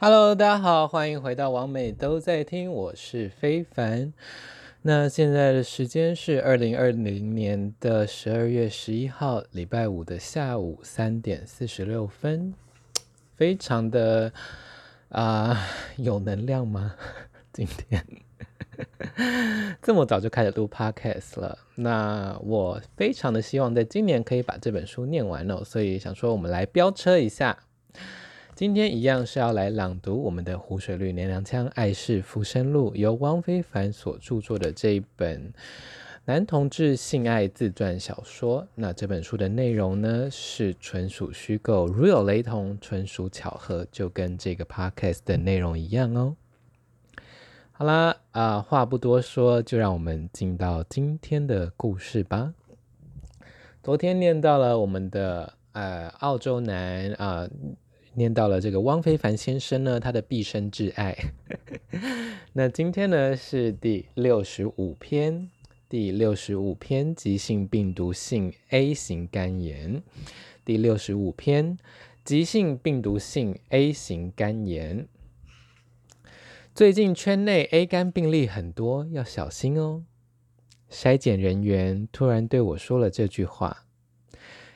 Hello，大家好，欢迎回到王美都在听，我是非凡。那现在的时间是二零二零年的十二月十一号，礼拜五的下午三点四十六分，非常的啊、有能量吗？今天 这么早就开始录 Podcast 了，那我非常的希望在今年可以把这本书念完哦，所以想说我们来飙车一下。今天一样是要来朗读我们的《湖水绿娘娘腔爱是浮生录》，由汪非凡所著作的这一本男同志性爱自传小说。那这本书的内容呢，是纯属虚构，如有雷同，纯属巧合，就跟这个 podcast 的内容一样哦。好啦，啊、呃，话不多说，就让我们进到今天的故事吧。昨天念到了我们的呃澳洲男啊。念到了这个汪非凡先生呢，他的毕生挚爱。那今天呢是第六十五篇，第六十五篇急性病毒性 A 型肝炎。第六十五篇急性病毒性 A 型肝炎。最近圈内 A 肝病例很多，要小心哦。筛检人员突然对我说了这句话。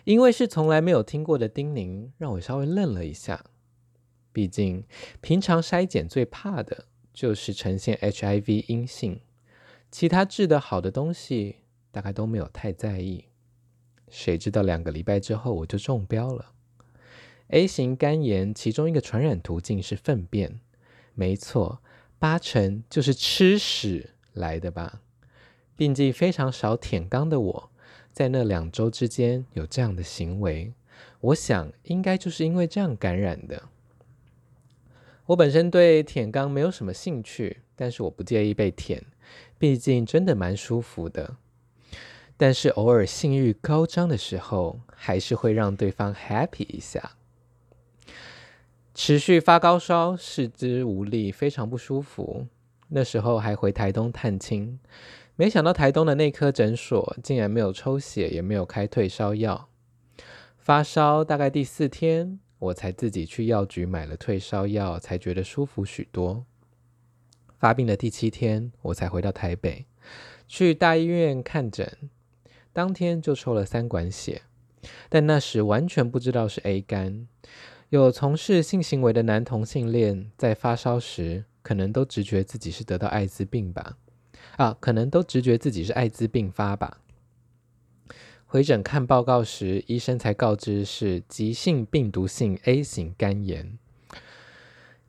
因为是从来没有听过的叮咛，让我稍微愣了一下。毕竟平常筛检最怕的就是呈现 HIV 阴性，其他治得好的东西大概都没有太在意。谁知道两个礼拜之后我就中标了。A 型肝炎其中一个传染途径是粪便，没错，八成就是吃屎来的吧。病迹非常少舔肛的我。在那两周之间有这样的行为，我想应该就是因为这样感染的。我本身对舔肛没有什么兴趣，但是我不介意被舔，毕竟真的蛮舒服的。但是偶尔性欲高涨的时候，还是会让对方 happy 一下。持续发高烧，四肢无力，非常不舒服。那时候还回台东探亲。没想到台东的内科诊所竟然没有抽血，也没有开退烧药。发烧大概第四天，我才自己去药局买了退烧药，才觉得舒服许多。发病的第七天，我才回到台北，去大医院看诊，当天就抽了三管血，但那时完全不知道是 A 肝。有从事性行为的男同性恋，在发烧时，可能都直觉自己是得到艾滋病吧。啊，可能都直觉自己是艾滋病发吧。回诊看报告时，医生才告知是急性病毒性 A 型肝炎。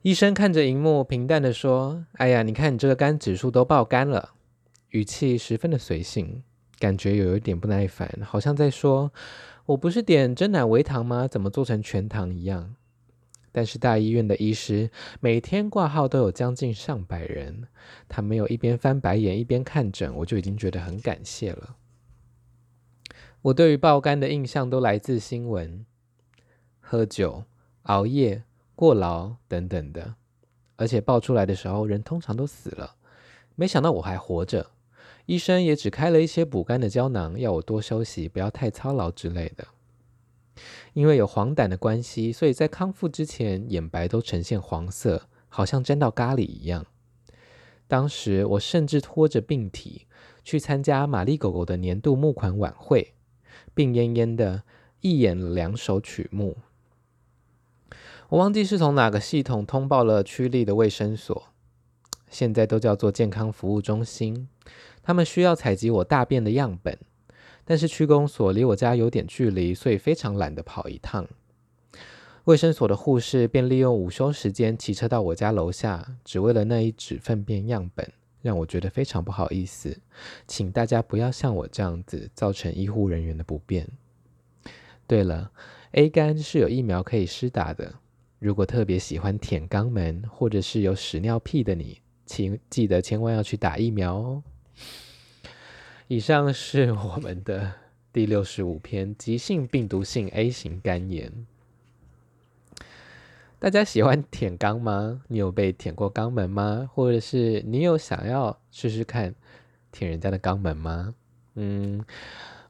医生看着荧幕，平淡地说：“哎呀，你看你这个肝指数都爆肝了。”语气十分的随性，感觉有一点不耐烦，好像在说：“我不是点真奶维糖吗？怎么做成全糖一样？”但是大医院的医师每天挂号都有将近上百人，他没有一边翻白眼一边看诊，我就已经觉得很感谢了。我对于爆肝的印象都来自新闻，喝酒、熬夜、过劳等等的，而且爆出来的时候人通常都死了，没想到我还活着，医生也只开了一些补肝的胶囊，要我多休息，不要太操劳之类的。因为有黄疸的关系，所以在康复之前，眼白都呈现黄色，好像沾到咖喱一样。当时我甚至拖着病体去参加玛丽狗狗的年度募款晚会，病恹恹的，一演两首曲目。我忘记是从哪个系统通报了区立的卫生所，现在都叫做健康服务中心，他们需要采集我大便的样本。但是区公所离我家有点距离，所以非常懒得跑一趟。卫生所的护士便利用午休时间骑车到我家楼下，只为了那一纸粪便样本，让我觉得非常不好意思。请大家不要像我这样子造成医护人员的不便。对了，A 肝是有疫苗可以施打的。如果特别喜欢舔肛门或者是有屎尿屁的你，请记得千万要去打疫苗哦。以上是我们的第六十五篇急性病毒性 A 型肝炎。大家喜欢舔肛吗？你有被舔过肛门吗？或者是你有想要试试看舔人家的肛门吗？嗯，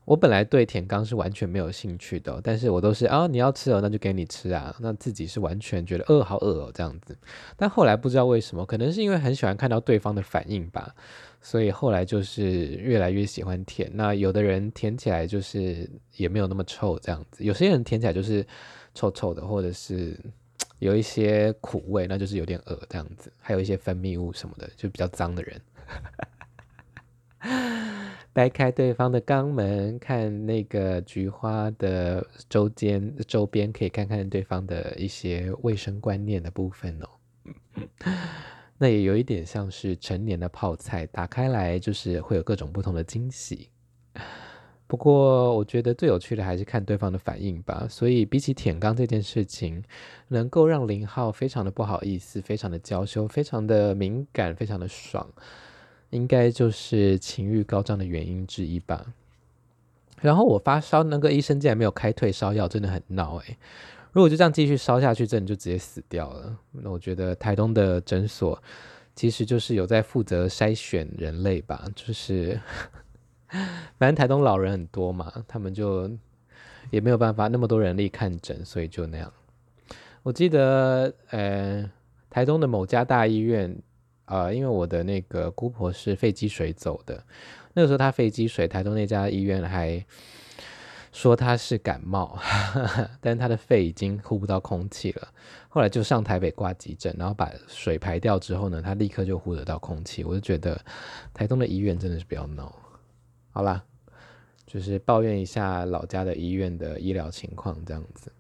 我本来对舔缸是完全没有兴趣的，但是我都是啊，你要吃哦，那就给你吃啊。那自己是完全觉得饿，好饿哦这样子。但后来不知道为什么，可能是因为很喜欢看到对方的反应吧，所以后来就是越来越喜欢舔。那有的人舔起来就是也没有那么臭这样子，有些人舔起来就是臭臭的，或者是有一些苦味，那就是有点恶这样子。还有一些分泌物什么的，就比较脏的人。掰开对方的肛门，看那个菊花的周间周边，可以看看对方的一些卫生观念的部分哦。那也有一点像是成年的泡菜，打开来就是会有各种不同的惊喜。不过我觉得最有趣的还是看对方的反应吧。所以比起舔肛这件事情，能够让林浩非常的不好意思，非常的娇羞，非常的敏感，非常的爽。应该就是情欲高涨的原因之一吧。然后我发烧，那个医生竟然没有开退烧药，真的很闹诶。如果就这样继续烧下去，真的就直接死掉了。那我觉得台东的诊所其实就是有在负责筛选人类吧，就是 反正台东老人很多嘛，他们就也没有办法那么多人力看诊，所以就那样。我记得呃，台东的某家大医院。呃，因为我的那个姑婆是肺积水走的，那个时候她肺积水，台东那家医院还说她是感冒，但是她的肺已经呼不到空气了。后来就上台北挂急诊，然后把水排掉之后呢，她立刻就呼得到空气。我就觉得台东的医院真的是比较闹。好啦，就是抱怨一下老家的医院的医疗情况这样子。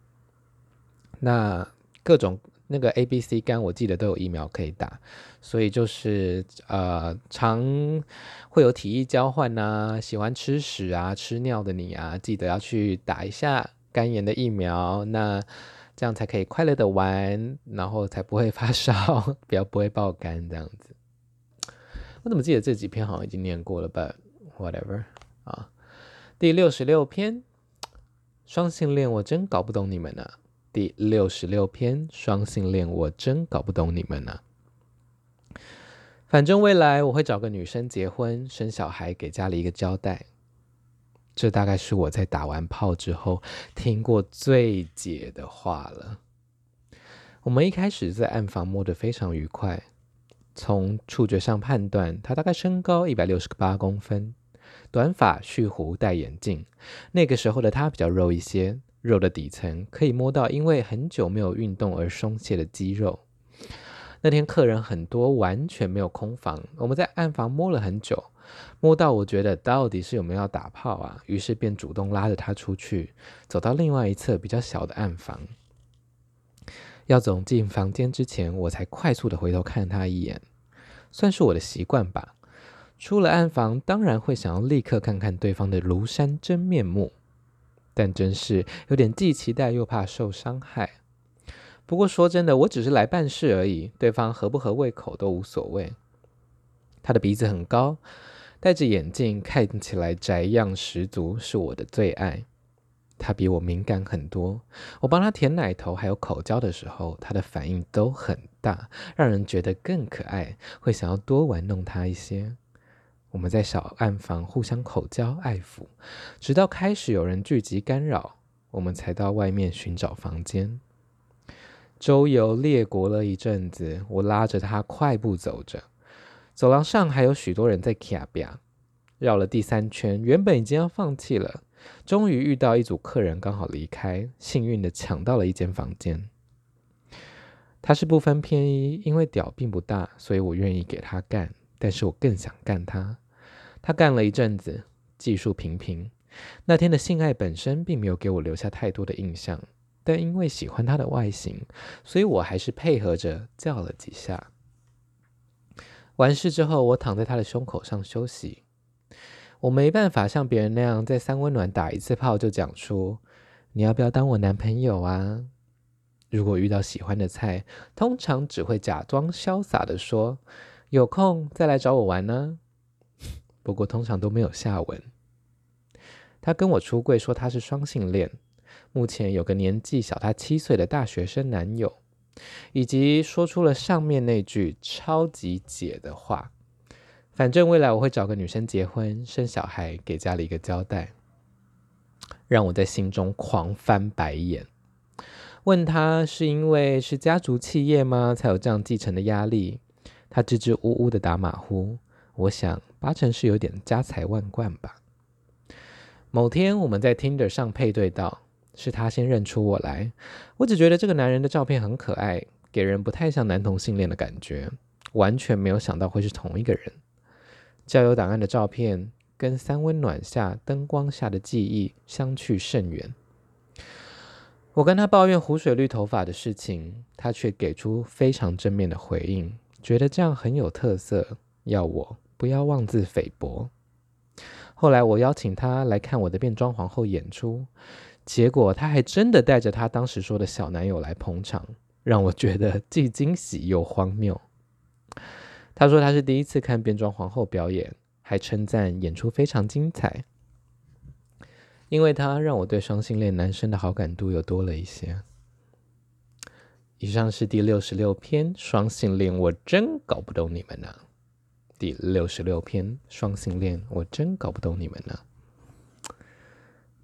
那各种。那个 A、B、C 肝，我记得都有疫苗可以打，所以就是呃，常会有体液交换呐，喜欢吃屎啊、吃尿的你啊，记得要去打一下肝炎的疫苗，那这样才可以快乐的玩，然后才不会发烧，比较不会爆肝这样子。我怎么记得这几篇好像已经念过了吧？But whatever 啊，第六十六篇，双性恋，我真搞不懂你们啊。第六十六篇，双性恋，我真搞不懂你们呢、反正未来我会找个女生结婚生小孩，给家里一个交代。这大概是我在打完炮之后听过最解的话了。我们一开始在暗房摸得非常愉快，从触觉上判断，他大概身高一百六十八公分，短发蓄胡戴眼镜。那个时候的他比较肉一些。肉的底层可以摸到，因为很久没有运动而松懈的肌肉。那天客人很多，完全没有空房。我们在暗房摸了很久，摸到我觉得到底是有没有要打炮啊？于是便主动拉着他出去，走到另外一侧比较小的暗房。要走进房间之前，我才快速的回头看他一眼，算是我的习惯吧。出了暗房，当然会想要立刻看看对方的庐山真面目。但真是有点既期待又怕受伤害。不过说真的，我只是来办事而已，对方合不合胃口都无所谓。他的鼻子很高，戴着眼镜，看起来宅样十足，是我的最爱。他比我敏感很多，我帮他舔奶头还有口交的时候，他的反应都很大，让人觉得更可爱，会想要多玩弄他一些。我们在小暗房互相口交爱抚，直到开始有人聚集干扰，我们才到外面寻找房间。周游列国了一阵子，我拉着他快步走着，走廊上还有许多人在卡边。绕了第三圈，原本已经要放弃了，终于遇到一组客人刚好离开，幸运的抢到了一间房间。他是不分偏一，因为屌并不大，所以我愿意给他干，但是我更想干他。他干了一阵子，技术平平。那天的性爱本身并没有给我留下太多的印象，但因为喜欢他的外形，所以我还是配合着叫了几下。完事之后，我躺在他的胸口上休息。我没办法像别人那样在三温暖打一次炮就讲出“你要不要当我男朋友啊？”如果遇到喜欢的菜，通常只会假装潇洒地说：“有空再来找我玩呢。”不过通常都没有下文。他跟我出柜说他是双性恋，目前有个年纪小他七岁的大学生男友，以及说出了上面那句超级姐的话。反正未来我会找个女生结婚生小孩，给家里一个交代。让我在心中狂翻白眼。问他是因为是家族企业吗？才有这样继承的压力？他支支吾吾的打马虎。我想八成是有点家财万贯吧。某天我们在 Tinder 上配对到，是他先认出我来。我只觉得这个男人的照片很可爱，给人不太像男同性恋的感觉，完全没有想到会是同一个人。交友档案的照片跟三温暖下灯光下的记忆相去甚远。我跟他抱怨湖水绿头发的事情，他却给出非常正面的回应，觉得这样很有特色，要我不要妄自菲薄。后来我邀请他来看我的变装皇后演出，结果他还真的带着他当时说的小男友来捧场，让我觉得既惊喜又荒谬。他说他是第一次看变装皇后表演，还称赞演出非常精彩。因为他让我对双性恋男生的好感度又多了一些。以上是第六十六篇双性恋，我真搞不懂你们呢、第六十六篇双性恋，我真搞不懂你们呢、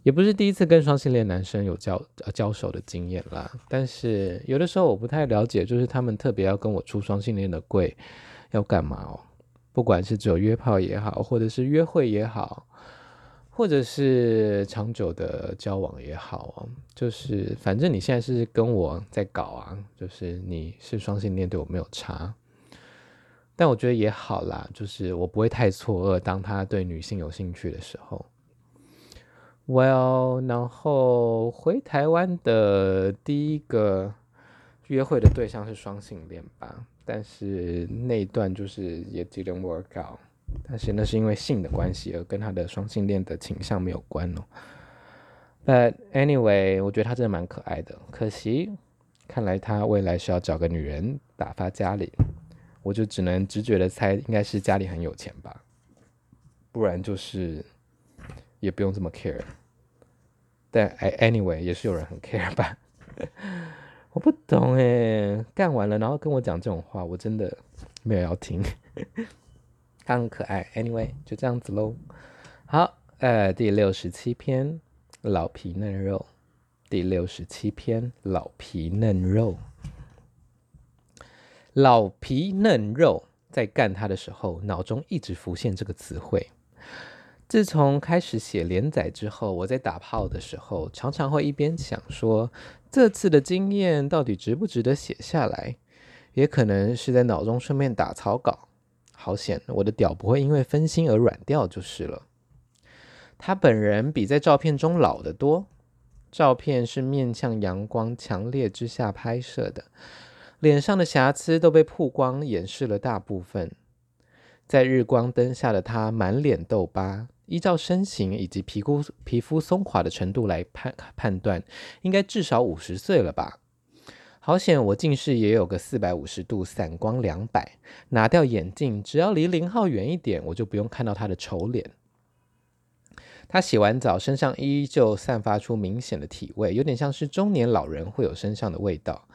也不是第一次跟双性恋男生有交呃交手的经验啦，但是有的时候我不太了解，就是他们特别要跟我出双性恋的柜要干嘛哦？不管是只有约炮也好，或者是约会也好。或者是长久的交往也好啊，就是反正你现在是跟我在搞啊，就是你是双性恋对我没有差，但我觉得也好啦，就是我不会太错愕，当他对女性有兴趣的时候。Well，然后回台湾的第一个约会的对象是双性恋吧，但是那一段就是也 didn't work out。但是那是因为性的关系，而跟他的双性恋的倾向没有关哦。But anyway，我觉得他真的蛮可爱的。可惜，看来他未来是要找个女人打发家里，我就只能直觉的猜，应该是家里很有钱吧。不然就是也不用这么 care。但 anyway 也是有人很 care 吧。我不懂诶，干完了然后跟我讲这种话，我真的没有要听。他很可爱，Anyway，就这样子喽。好，呃，第六十七篇老皮嫩肉，第六十七篇老皮嫩肉，老皮嫩肉，在干他的时候，脑中一直浮现这个词汇。自从开始写连载之后，我在打炮的时候，常常会一边想说，这次的经验到底值不值得写下来，也可能是在脑中顺便打草稿。好险，我的屌不会因为分心而软掉就是了。他本人比在照片中老得多，照片是面向阳光强烈之下拍摄的，脸上的瑕疵都被曝光掩饰了大部分。在日光灯下的他满脸痘疤，依照身形以及皮肤皮肤松垮的程度来判判断，应该至少五十岁了吧。好险，我近视也有个四百五十度，散光两百。拿掉眼镜，只要离零号远一点，我就不用看到他的丑脸。他洗完澡，身上依旧散发出明显的体味，有点像是中年老人会有身上的味道。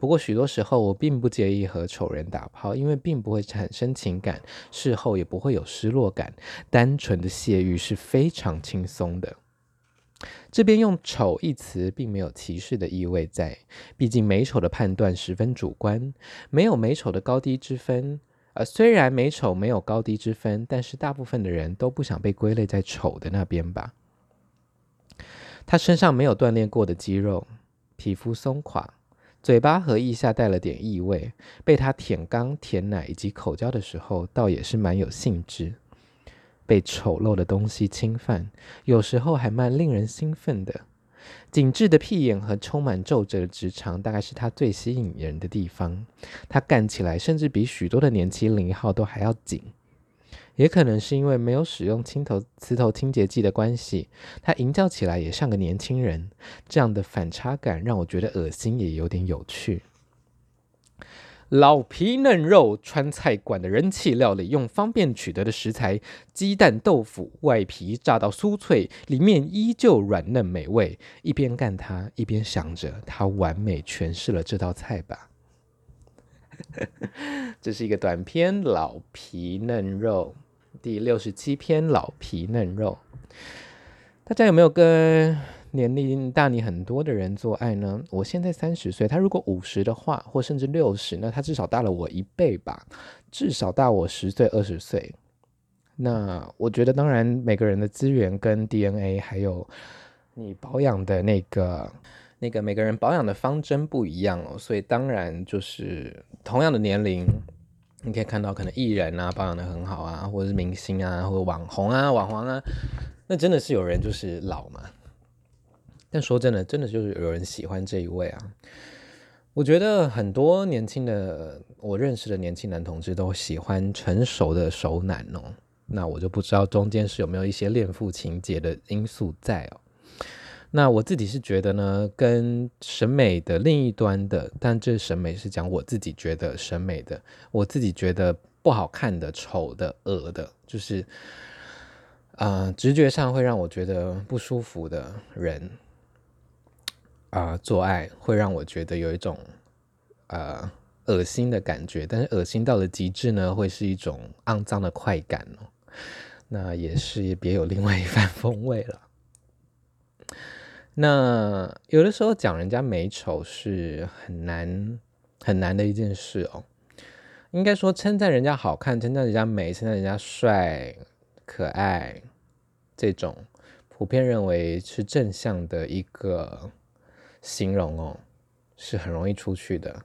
不过许多时候，我并不介意和丑人打炮，因为并不会产生情感，事后也不会有失落感，单纯的泄欲是非常轻松的。这边用“丑”一词，并没有歧视的意味在，毕竟美丑的判断十分主观，没有美丑的高低之分。呃，虽然美丑没有高低之分，但是大部分的人都不想被归类在丑的那边吧。他身上没有锻炼过的肌肉，皮肤松垮，嘴巴和腋下带了点异味，被他舔肛、舔奶以及口交的时候，倒也是蛮有兴致。被丑陋的东西侵犯，有时候还蛮令人兴奋的。紧致的屁眼和充满皱褶的直肠，大概是他最吸引人的地方。他干起来甚至比许多的年轻零号都还要紧。也可能是因为没有使用青头磁头清洁剂的关系，他淫叫起来也像个年轻人。这样的反差感让我觉得恶心，也有点有趣。老皮嫩肉，川菜馆的人气料理，用方便取得的食材，鸡蛋豆腐，外皮炸到酥脆，里面依旧软嫩美味。一边干它，一边想着它完美诠释了这道菜吧。这是一个短片《老皮嫩肉》，第六十七篇《老皮嫩肉》。大家有没有跟年龄大你很多的人做爱呢？我现在三十岁，他如果五十的话，或甚至六十，那他至少大了我一倍吧，至少大我十岁、二十岁。那我觉得，当然每个人的资源跟 DNA，还有你保养的那个、那个每个人保养的方针不一样哦，所以当然就是同样的年龄，你可以看到可能艺人啊保养得很好啊，或者是明星啊，或者网红啊、网红啊，那真的是有人就是老嘛。但说真的，真的就是有人喜欢这一位啊。我觉得很多年轻的我认识的年轻男同志都喜欢成熟的熟男哦。那我就不知道中间是有没有一些恋父情结的因素在哦。那我自己是觉得呢，跟审美的另一端的，但这审美是讲我自己觉得审美的，我自己觉得不好看的、丑的、恶的，就是、呃，直觉上会让我觉得不舒服的人啊、做爱会让我觉得有一种呃恶心的感觉，但是恶心到了极致呢，会是一种肮脏的快感哦。那也是别有另外一番风味了。那有的时候讲人家美丑是很难很难的一件事哦。应该说称赞人家好看，称赞人家美，称赞人家帅、可爱，这种普遍认为是正向的一个形容哦，是很容易出去的。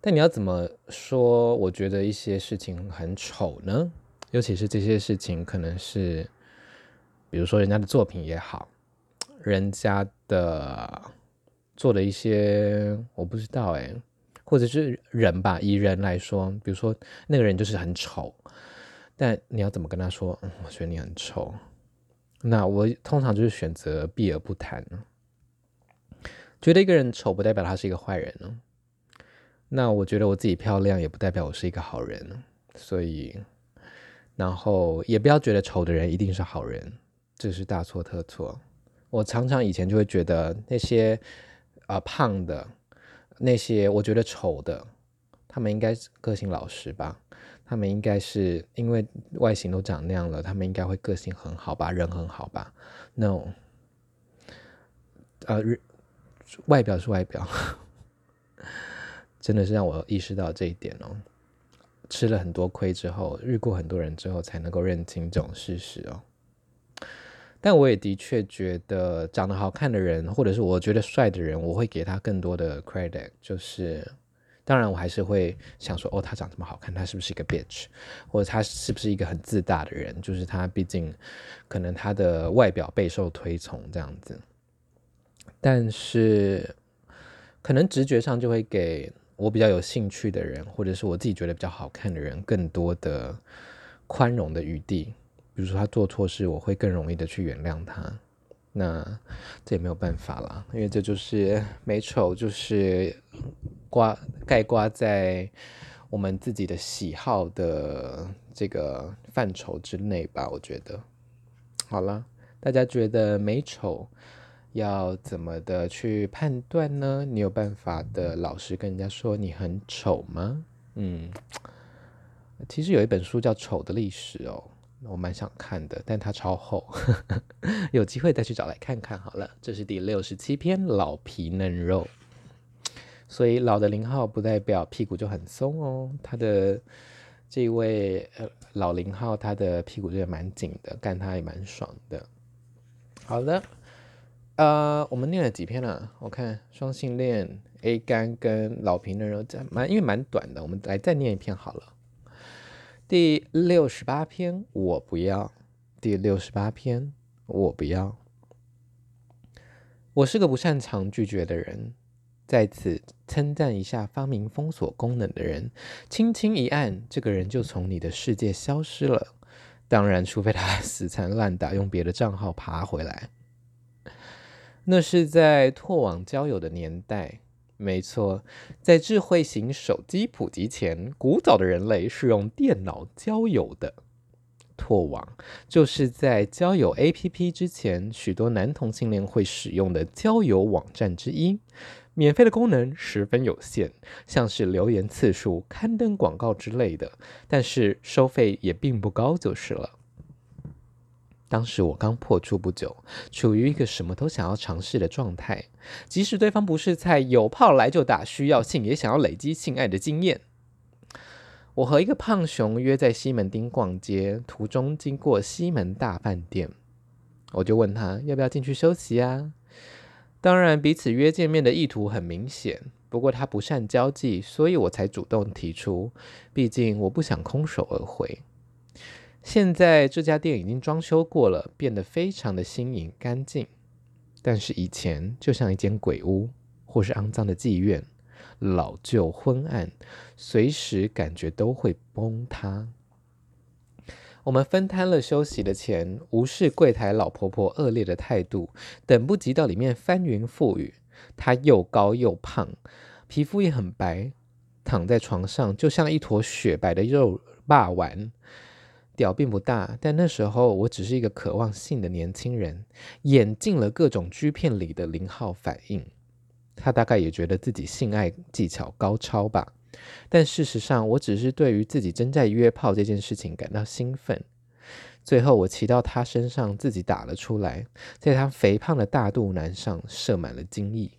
但你要怎么说？我觉得一些事情很丑呢？尤其是这些事情，可能是，比如说人家的作品也好，人家的做的一些，我不知道哎，或者是人吧，以人来说，比如说那个人就是很丑，但你要怎么跟他说？嗯，我觉得你很丑。那我通常就是选择避而不谈。觉得一个人丑，不代表他是一个坏人呢。那我觉得我自己漂亮，也不代表我是一个好人。所以。然后也不要觉得丑的人一定是好人，这是大错特错。我常常以前就会觉得那些啊、呃、胖的，那些我觉得丑的，他们应该个性老实吧？他们应该是因为外形都长那样了，他们应该会个性很好吧？人很好吧？No，呃，外表是外表，真的是让我意识到这一点哦。吃了很多亏之后，遇过很多人之后，才能够认清这种事实哦。但我也的确觉得，长得好看的人，或者是我觉得帅的人，我会给他更多的 credit。就是，当然我还是会想说，哦，他长这么好看，他是不是一个 bitch？或者他是不是一个很自大的人？就是他毕竟可能他的外表备受推崇这样子。但是，可能直觉上就会给。我比较有兴趣的人，或者是我自己觉得比较好看的人，更多的宽容的余地。比如说他做错事，我会更容易的去原谅他。那这也没有办法啦，因为这就是美丑，就是挂概括在我们自己的喜好的这个范畴之内吧。我觉得，好了，大家觉得美丑要怎么的去判断呢？你有办法的老实跟人家说你很丑吗？嗯，其实有一本书叫《丑的历史》哦，我蛮想看的，但它超厚，有机会再去找来看看好了。这是第六十七篇，老皮嫩肉。所以老的零号不代表屁股就很松哦，他的这位呃老零号，他的屁股就蛮紧的，干他也蛮爽的。好的。呃，我们念了几篇了？我看双性恋 A 肝跟老皮嫩肉这蛮因为蛮短的，我们来再念一篇好了。第六十八篇，我不要。第六十八篇，我不要。我是个不擅长拒绝的人，在此称赞一下发明封锁功能的人，轻轻一按，这个人就从你的世界消失了。当然，除非他死缠烂打，用别的账号爬回来。那是在拓网交友的年代，没错，在智慧型手机普及前，古早的人类是用电脑交友的。拓网就是在交友 APP 之前，许多男同性恋会使用的交友网站之一。免费的功能十分有限，像是留言次数、刊登广告之类的，但是收费也并不高，就是了。当时我刚破处不久，处于一个什么都想要尝试的状态。即使对方不是菜，有炮来就打，需要性也想要累积性爱的经验。我和一个胖熊约在西门町逛街，途中经过西门大饭店，我就问他要不要进去休息啊？当然，彼此约见面的意图很明显，不过他不善交际，所以我才主动提出，毕竟我不想空手而回。现在这家店已经装修过了，变得非常的新颖干净。但是以前就像一间鬼屋，或是肮脏的妓院，老旧昏暗，随时感觉都会崩塌。我们分摊了休息的钱，无视柜台老婆婆恶劣的态度，等不及到里面翻云覆雨。她又高又胖，皮肤也很白，躺在床上就像一坨雪白的肉霸丸。屌并不大，但那时候我只是一个渴望性的年轻人，演尽了各种 G 片里的零号反应。他大概也觉得自己性爱技巧高超吧，但事实上，我只是对于自己正在约炮这件事情感到兴奋。最后，我骑到他身上，自己打了出来，在他肥胖的大肚腩上射满了精液。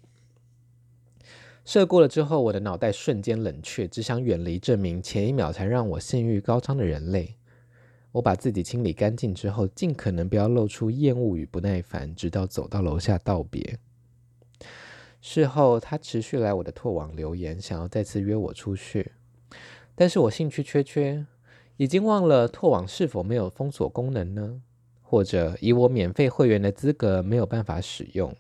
射过了之后，我的脑袋瞬间冷却，只想远离这名前一秒才让我性欲高涨的人类。我把自己清理干净之后，尽可能不要露出厌恶与不耐烦，直到走到楼下道别。事后，他持续来我的拓网留言，想要再次约我出去，但是我兴趣缺缺，已经忘了拓网是否没有封锁功能呢？或者以我免费会员的资格没有办法使用。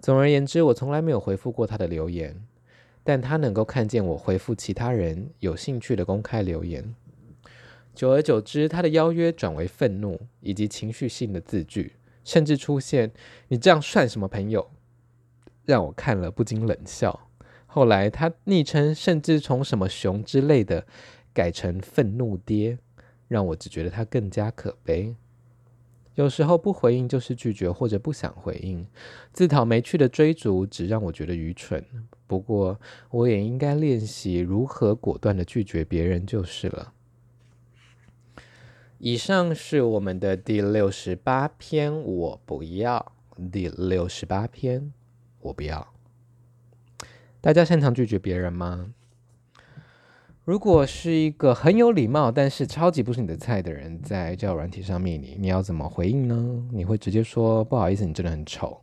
总而言之，我从来没有回复过他的留言，但他能够看见我回复其他人有兴趣的公开留言。久而久之，他的邀约转为愤怒以及情绪性的字句，甚至出现“你这样算什么朋友”，让我看了不禁冷笑。后来他昵称甚至从什么“熊”之类的改成“愤怒爹”，让我只觉得他更加可悲。有时候不回应就是拒绝，或者不想回应，自讨没趣的追逐只让我觉得愚蠢。不过我也应该练习如何果断的拒绝别人就是了。以上是我们的第六十八篇，我不要。第六十八篇，我不要。大家擅长拒绝别人吗？如果是一个很有礼貌，但是超级不是你的菜的人，在交友软体上面，你你要怎么回应呢？你会直接说不好意思，你真的很丑，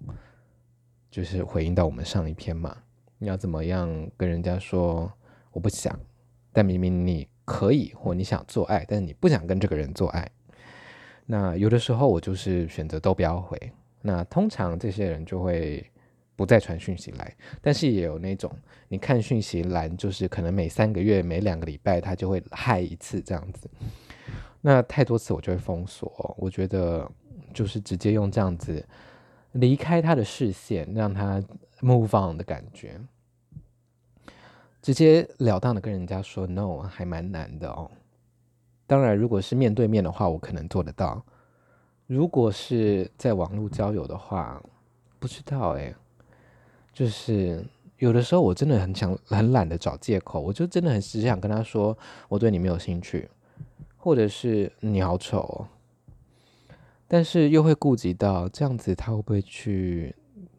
就是回应到我们上一篇嘛？你要怎么样跟人家说我不想，但明明你。可以，或你想做爱，但是你不想跟这个人做爱。那有的时候我就是选择都不要回。那通常这些人就会不再传讯息来。但是也有那种，你看讯息栏，就是可能每三个月、每两个礼拜他就会嗨一次这样子。那太多次我就会封锁。我觉得就是直接用这样子离开他的视线，让他 move on 的感觉。直截了当的跟人家说 no 还蛮难的哦。当然，如果是面对面的话，我可能做得到。如果是在网络交友的话，不知道哎。就是有的时候我真的很想很懒得找借口，我就真的很只想跟他说我对你没有兴趣，或者是你好丑哦。但是又会顾及到这样子他会不会去。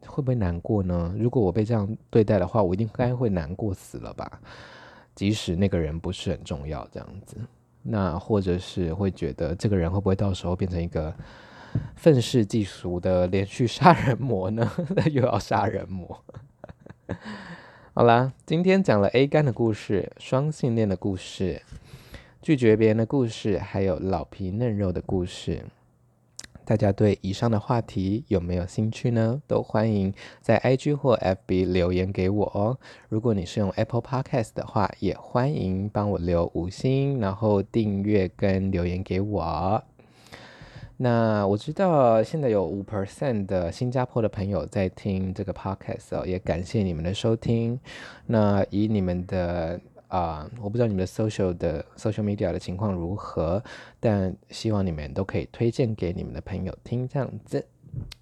会不会难过呢？如果我被这样对待的话，我一定该会难过死了吧。即使那个人不是很重要，这样子，那或者是会觉得这个人会不会到时候变成一个愤世嫉俗的连续杀人魔呢？又要杀人魔。好啦，今天讲了 A 肝的故事、双性恋的故事、拒绝别人的故事，还有老皮嫩肉的故事。大家对以上的话题有没有兴趣呢？都欢迎在 IG 或 FB 留言给我哦。如果你是用 Apple Podcast 的话，也欢迎帮我留五星，然后订阅跟留言给我。那我知道现在有五 percent 的新加坡的朋友在听这个 Podcast 哦，也感谢你们的收听。那以你们的。啊我不知道你们的 social 的 social media 的情况如何，但希望你们都可以推荐给你们的朋友听，这样子，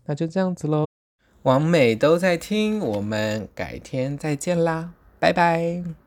那就这样子喽。完美都在听，我们改天再见啦，拜拜。